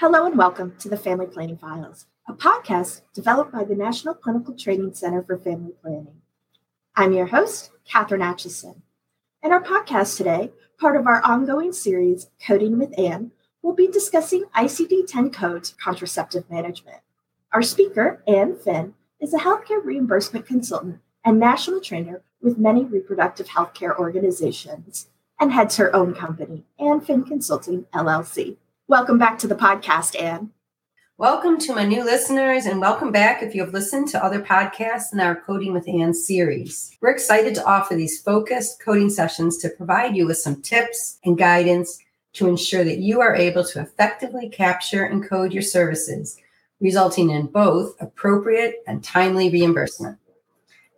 Hello and welcome to the Family Planning Files, a podcast developed by the National Clinical Training Center for Family Planning. I'm your host, Katherine Atchison. In our podcast today, part of our ongoing series, Coding with Ann, we'll be discussing ICD 10 codes contraceptive management. Our speaker, Ann Finn, is a healthcare reimbursement consultant and national trainer with many reproductive healthcare organizations and heads her own company, Ann Finn Consulting LLC. Welcome back to the podcast, Ann. Welcome to my new listeners, and welcome back if you have listened to other podcasts in our Coding with Ann series. We're excited to offer these focused coding sessions to provide you with some tips and guidance to ensure that you are able to effectively capture and code your services, resulting in both appropriate and timely reimbursement.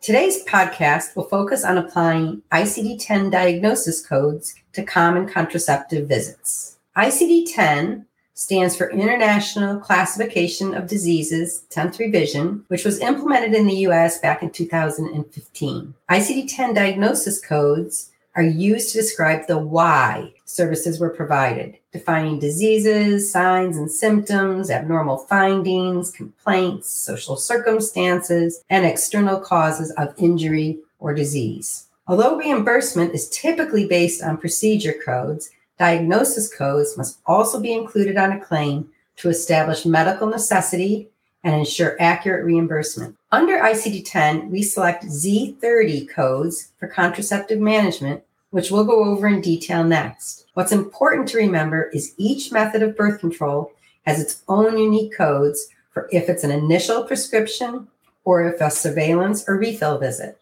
Today's podcast will focus on applying ICD 10 diagnosis codes to common contraceptive visits. ICD 10 stands for International Classification of Diseases 10th Revision, which was implemented in the US back in 2015. ICD 10 diagnosis codes are used to describe the why services were provided, defining diseases, signs and symptoms, abnormal findings, complaints, social circumstances, and external causes of injury or disease. Although reimbursement is typically based on procedure codes, Diagnosis codes must also be included on a claim to establish medical necessity and ensure accurate reimbursement. Under ICD 10, we select Z30 codes for contraceptive management, which we'll go over in detail next. What's important to remember is each method of birth control has its own unique codes for if it's an initial prescription or if a surveillance or refill visit.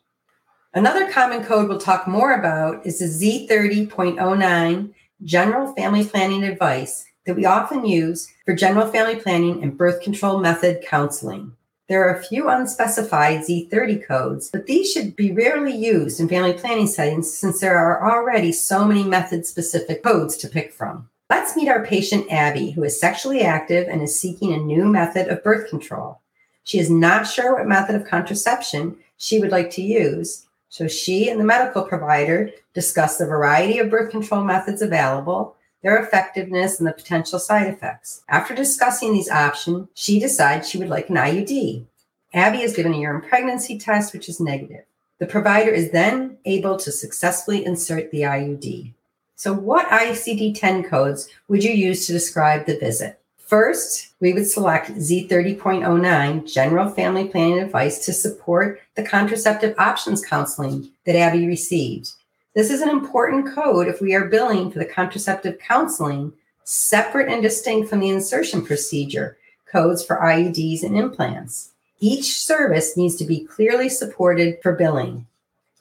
Another common code we'll talk more about is the Z30.09 general family planning advice that we often use for general family planning and birth control method counseling. There are a few unspecified Z30 codes, but these should be rarely used in family planning settings since there are already so many method specific codes to pick from. Let's meet our patient Abby, who is sexually active and is seeking a new method of birth control. She is not sure what method of contraception she would like to use, so she and the medical provider discuss the variety of birth control methods available, their effectiveness, and the potential side effects. After discussing these options, she decides she would like an IUD. Abby is given a urine pregnancy test, which is negative. The provider is then able to successfully insert the IUD. So, what ICD 10 codes would you use to describe the visit? First, we would select Z30.09 General Family Planning Advice to support the contraceptive options counseling that Abby received. This is an important code if we are billing for the contraceptive counseling separate and distinct from the insertion procedure codes for IUDs and implants. Each service needs to be clearly supported for billing.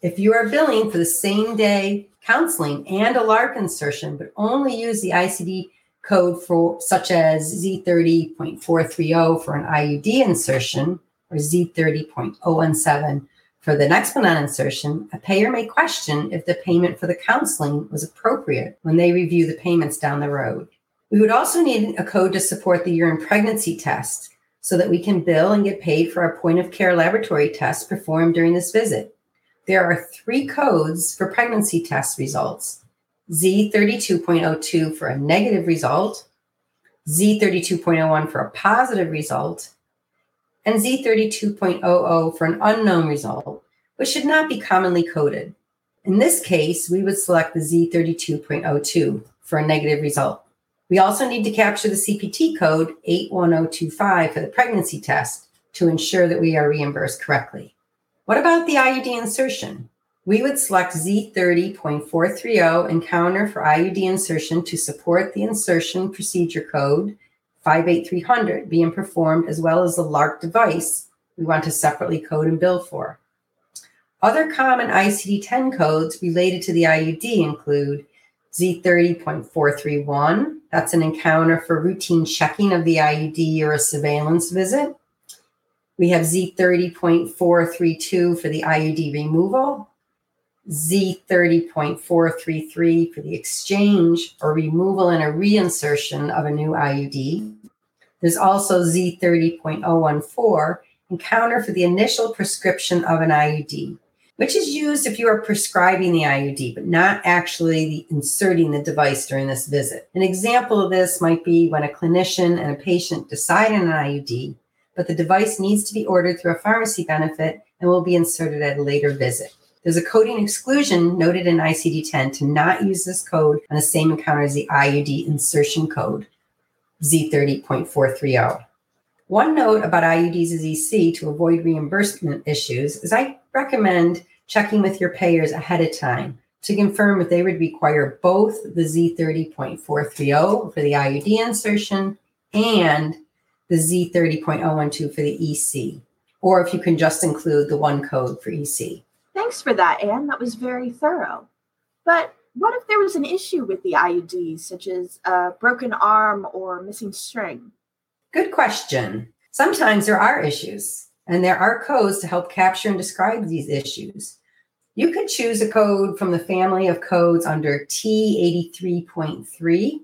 If you are billing for the same day counseling and a LARC insertion, but only use the ICD code for such as Z30.430 for an IUD insertion or Z30.017 for the Nexplanon insertion, a payer may question if the payment for the counseling was appropriate when they review the payments down the road. We would also need a code to support the urine pregnancy test so that we can bill and get paid for our point of care laboratory tests performed during this visit. There are three codes for pregnancy test results Z32.02 for a negative result, Z32.01 for a positive result, and Z32.00 for an unknown result, which should not be commonly coded. In this case, we would select the Z32.02 for a negative result. We also need to capture the CPT code 81025 for the pregnancy test to ensure that we are reimbursed correctly. What about the IUD insertion? We would select Z30.430 and counter for IUD insertion to support the insertion procedure code 58300 being performed as well as the LARC device we want to separately code and bill for. Other common ICD 10 codes related to the IUD include Z30.431, that's an encounter for routine checking of the IUD or a surveillance visit. We have Z30.432 for the IUD removal, Z30.433 for the exchange or removal and a reinsertion of a new IUD. There's also Z30.014 encounter for the initial prescription of an IUD. which is used if you are prescribing the IUD, but not actually inserting the device during this visit. An example of this might be when a clinician and a patient decide on an IUD, but the device needs to be ordered through a pharmacy benefit and will be inserted at a later visit. There's a coding exclusion noted in ICD 10 to not use this code on the same encounter as the IUD insertion code, Z30.430. One note about IUDs as EC to avoid reimbursement issues is I recommend checking with your payers ahead of time to confirm if they would require both the Z30.430 for the IUD insertion and the Z30.012 for the EC, or if you can just include the one code for EC. Thanks for that, Ann. That was very thorough. But what if there was an issue with the IUD, such as a broken arm or missing string? Good question. Sometimes there are issues, and there are codes to help capture and describe these issues. You could choose a code from the family of codes under T83.3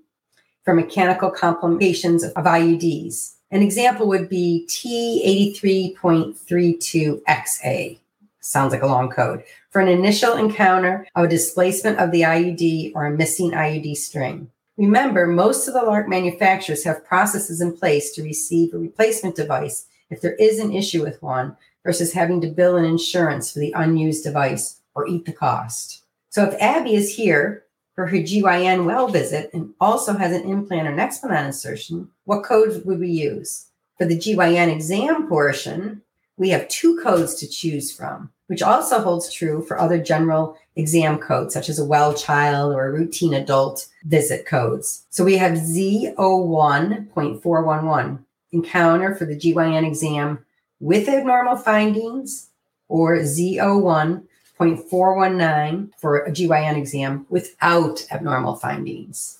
for mechanical complications of IUDs. An example would be T83.32XA. Sounds like a long code. For an initial encounter of a displacement of the IUD or a missing IUD string. Remember, most of the LARC manufacturers have processes in place to receive a replacement device if there is an issue with one versus having to bill an insurance for the unused device or eat the cost. So if Abby is here for her GYN well visit and also has an implant or an Nexplanon insertion, what codes would we use? For the GYN exam portion, we have two codes to choose from, which also holds true for other general exam codes, such as a well child or a routine adult visit codes. So we have Z01.411, encounter for the GYN exam with abnormal findings, or Z01 0.419 for a GYN exam without abnormal findings.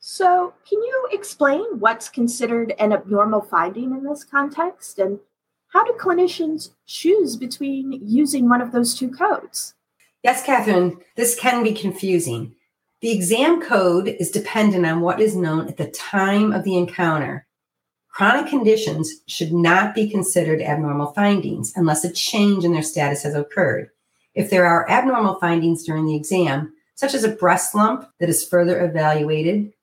So, can you explain what's considered an abnormal finding in this context? And how do clinicians choose between using one of those two codes? Yes, Catherine, this can be confusing. The exam code is dependent on what is known at the time of the encounter. Chronic conditions should not be considered abnormal findings unless a change in their status has occurred. If there are abnormal findings during the exam, such as a breast lump that is further evaluated,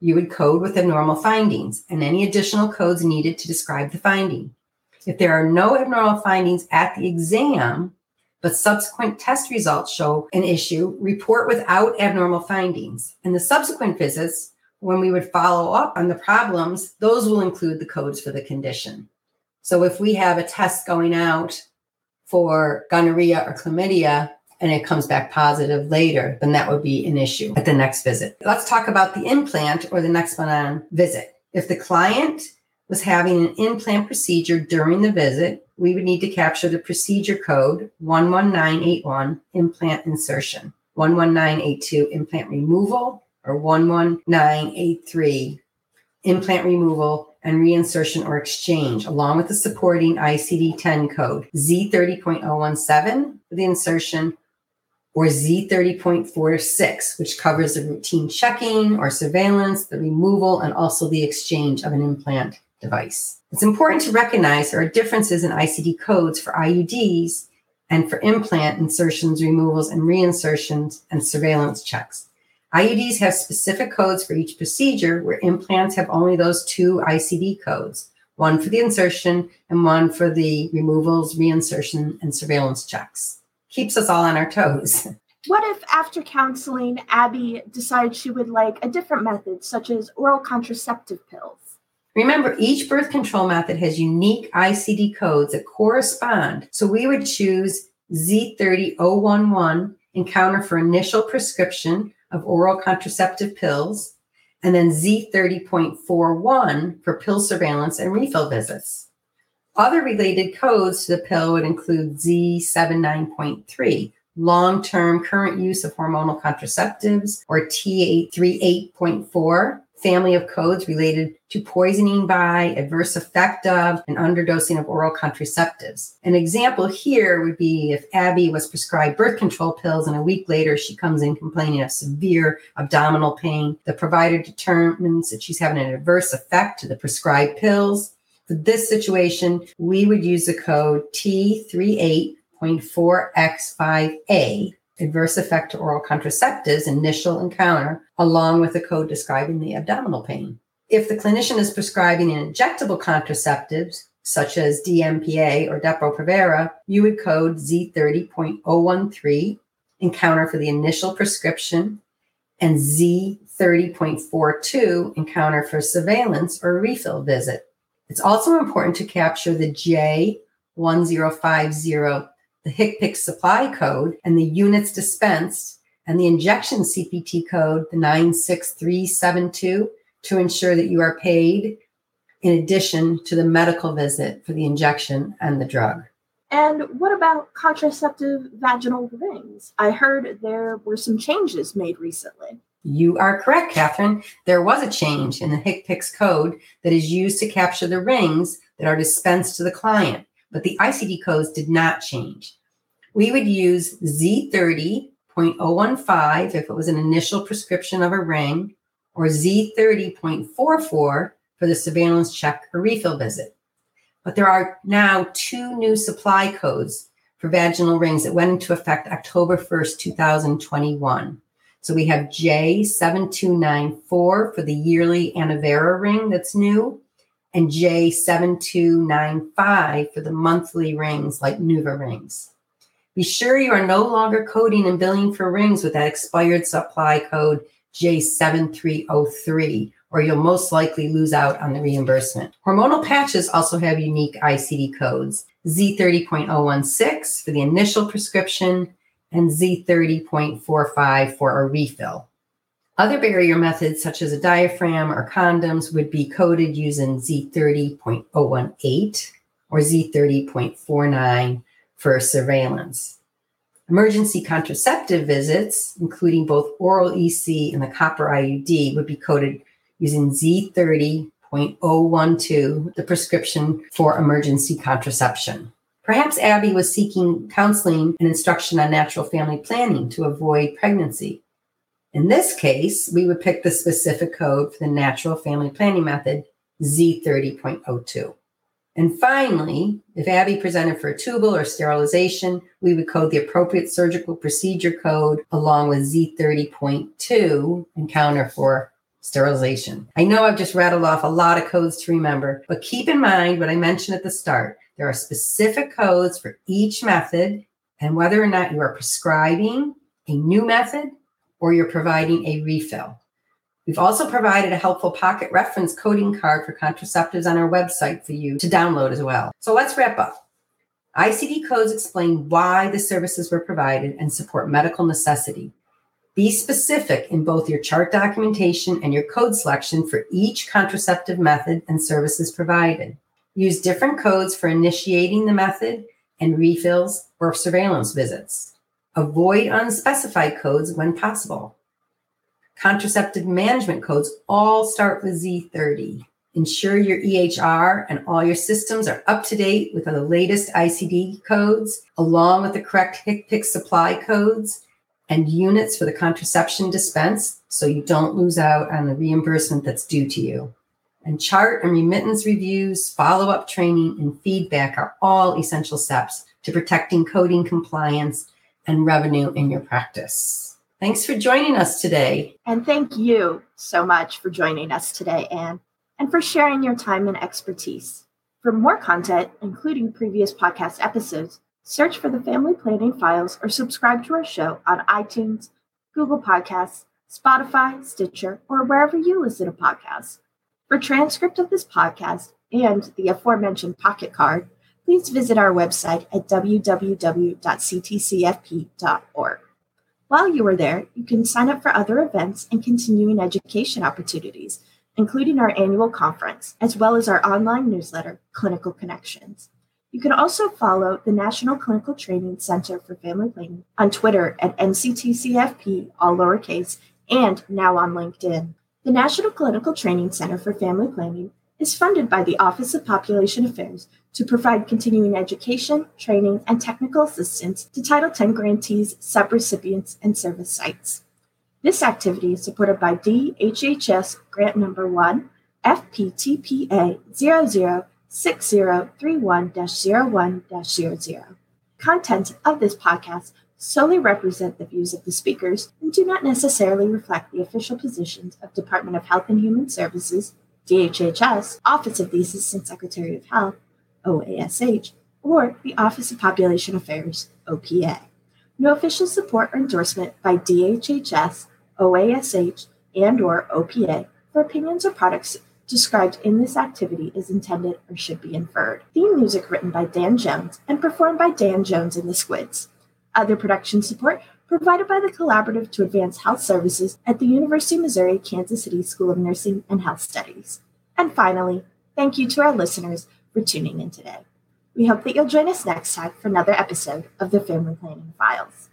you would code with abnormal findings and any additional codes needed to describe the finding. If there are no abnormal findings at the exam, but subsequent test results show an issue, report without abnormal findings. And the subsequent visits, when we would follow up on the problems, those will include the codes for the condition. So if we have a test going out for gonorrhea or chlamydia and it comes back positive later, then that would be an issue at the next visit. Let's talk about the implant or the Nexplanon visit. If the client was having an implant procedure during the visit, we would need to capture the procedure code 11981 implant insertion, 11982 implant removal, or 11983 implant removal and reinsertion or exchange, along with the supporting ICD 10 code Z30.017 for the insertion or Z30.46, which covers the routine checking or surveillance, the removal, and also the exchange of an implant device. It's important to recognize there are differences in ICD codes for IUDs and for implant insertions, removals, and reinsertions and surveillance checks. IUDs have specific codes for each procedure, where implants have only those two ICD codes one for the insertion and one for the removals, reinsertion, and surveillance checks. Keeps us all on our toes. What if, after counseling, Abby decides she would like a different method, such as oral contraceptive pills? Remember, each birth control method has unique ICD codes that correspond. So we would choose Z30011 encounter for initial prescription of oral contraceptive pills, and then Z30.41 for pill surveillance and refill visits. Other related codes to the pill would include Z79.3, long term current use of hormonal contraceptives, or T838.4, family of codes related to poisoning by, adverse effect of, and underdosing of oral contraceptives. An example here would be if Abby was prescribed birth control pills and a week later she comes in complaining of severe abdominal pain. The provider determines that she's having an adverse effect to the prescribed pills. For this situation, we would use the code T38 3.4X5A, adverse effect to oral contraceptives, initial encounter, along with the code describing the abdominal pain. If the clinician is prescribing an injectable contraceptives, such as DMPA or Depo-Provera, you would code Z30.013, encounter for the initial prescription, and Z30.42, encounter for surveillance or refill visit. It's also important to capture the J1050, the HCPCS supply code, and the units dispensed, and the injection CPT code, the 96372, to ensure that you are paid in addition to the medical visit for the injection and the drug. And what about contraceptive vaginal rings? I heard there were some changes made recently. You are correct, Catherine. There was a change in the HCPCS code that is used to capture the rings that are dispensed to the client, but the ICD codes did not change. We would use Z30.015 if it was an initial prescription of a ring, or Z30.44 for the surveillance check or refill visit. But there are now two new supply codes for vaginal rings that went into effect October 1st, 2021. So we have J7294 for the yearly Annovera ring that's new, and J7295 for the monthly rings like Nuva rings. Be sure you are no longer coding and billing for rings with that expired supply code J7303, or you'll most likely lose out on the reimbursement. Hormonal patches also have unique ICD codes Z30.016 for the initial prescription and Z30.45 for a refill. Other barrier methods, such as a diaphragm or condoms, would be coded using Z30.018 or Z30.49 for surveillance. Emergency contraceptive visits, including both oral EC and the copper IUD, would be coded using Z30.012, the prescription for emergency contraception. Perhaps Abby was seeking counseling and instruction on natural family planning to avoid pregnancy. In this case, we would pick the specific code for the natural family planning method, Z30.02. And finally, if Abby presented for a tubal or sterilization, we would code the appropriate surgical procedure code along with Z30.2 and counter for sterilization. I know I've just rattled off a lot of codes to remember, but keep in mind what I mentioned at the start. There are specific codes for each method, and whether or not you are prescribing a new method or you're providing a refill. We've also provided a helpful pocket reference coding card for contraceptives on our website for you to download as well. So let's wrap up. ICD codes explain why the services were provided and support medical necessity. Be specific in both your chart documentation and your code selection for each contraceptive method and services provided. Use different codes for initiating the method and refills or surveillance visits. Avoid unspecified codes when possible. Contraceptive management codes all start with Z30. Ensure your EHR and all your systems are up to date with the latest ICD codes, along with the correct HCPCS supply codes and units for the contraception dispense so you don't lose out on the reimbursement that's due to you. And chart and remittance reviews, follow up training, and feedback are all essential steps to protecting coding compliance and revenue in your practice. Thanks for joining us today. And thank you so much for joining us today, Ann, and for sharing your time and expertise. For more content, including previous podcast episodes, search for the Family Planning Files or subscribe to our show on iTunes, Google Podcasts, Spotify, Stitcher, or wherever you listen to podcasts. For transcript of this podcast and the aforementioned pocket card, please visit our website at www.nctcfp.org. While you are there, you can sign up for other events and continuing education opportunities, including our annual conference, as well as our online newsletter, Clinical Connections. You can also follow the National Clinical Training Center for Family Planning on Twitter at NCTCFP, all lowercase, and now on LinkedIn. The National Clinical Training Center for Family Planning is funded by the Office of Population Affairs to provide continuing education, training, and technical assistance to Title X grantees, subrecipients, and service sites. This activity is supported by DHHS Grant Number 1, FPTPA 006031 01 00. Contents of this podcast solely represent the views of the speakers and do not necessarily reflect the official positions of Department of Health and Human Services, DHHS, Office of the Assistant Secretary of Health, OASH, or the Office of Population Affairs, OPA. No official support or endorsement by DHHS, OASH, and or OPA for opinions or products described in this activity is intended or should be inferred. Theme music written by Dan Jones and performed by Dan Jones and the Squids. Other production support provided by the Collaborative to Advance Health Services at the University of Missouri Kansas City School of Nursing and Health Studies. And finally, thank you to our listeners for tuning in today. We hope that you'll join us next time for another episode of the Family Planning Files.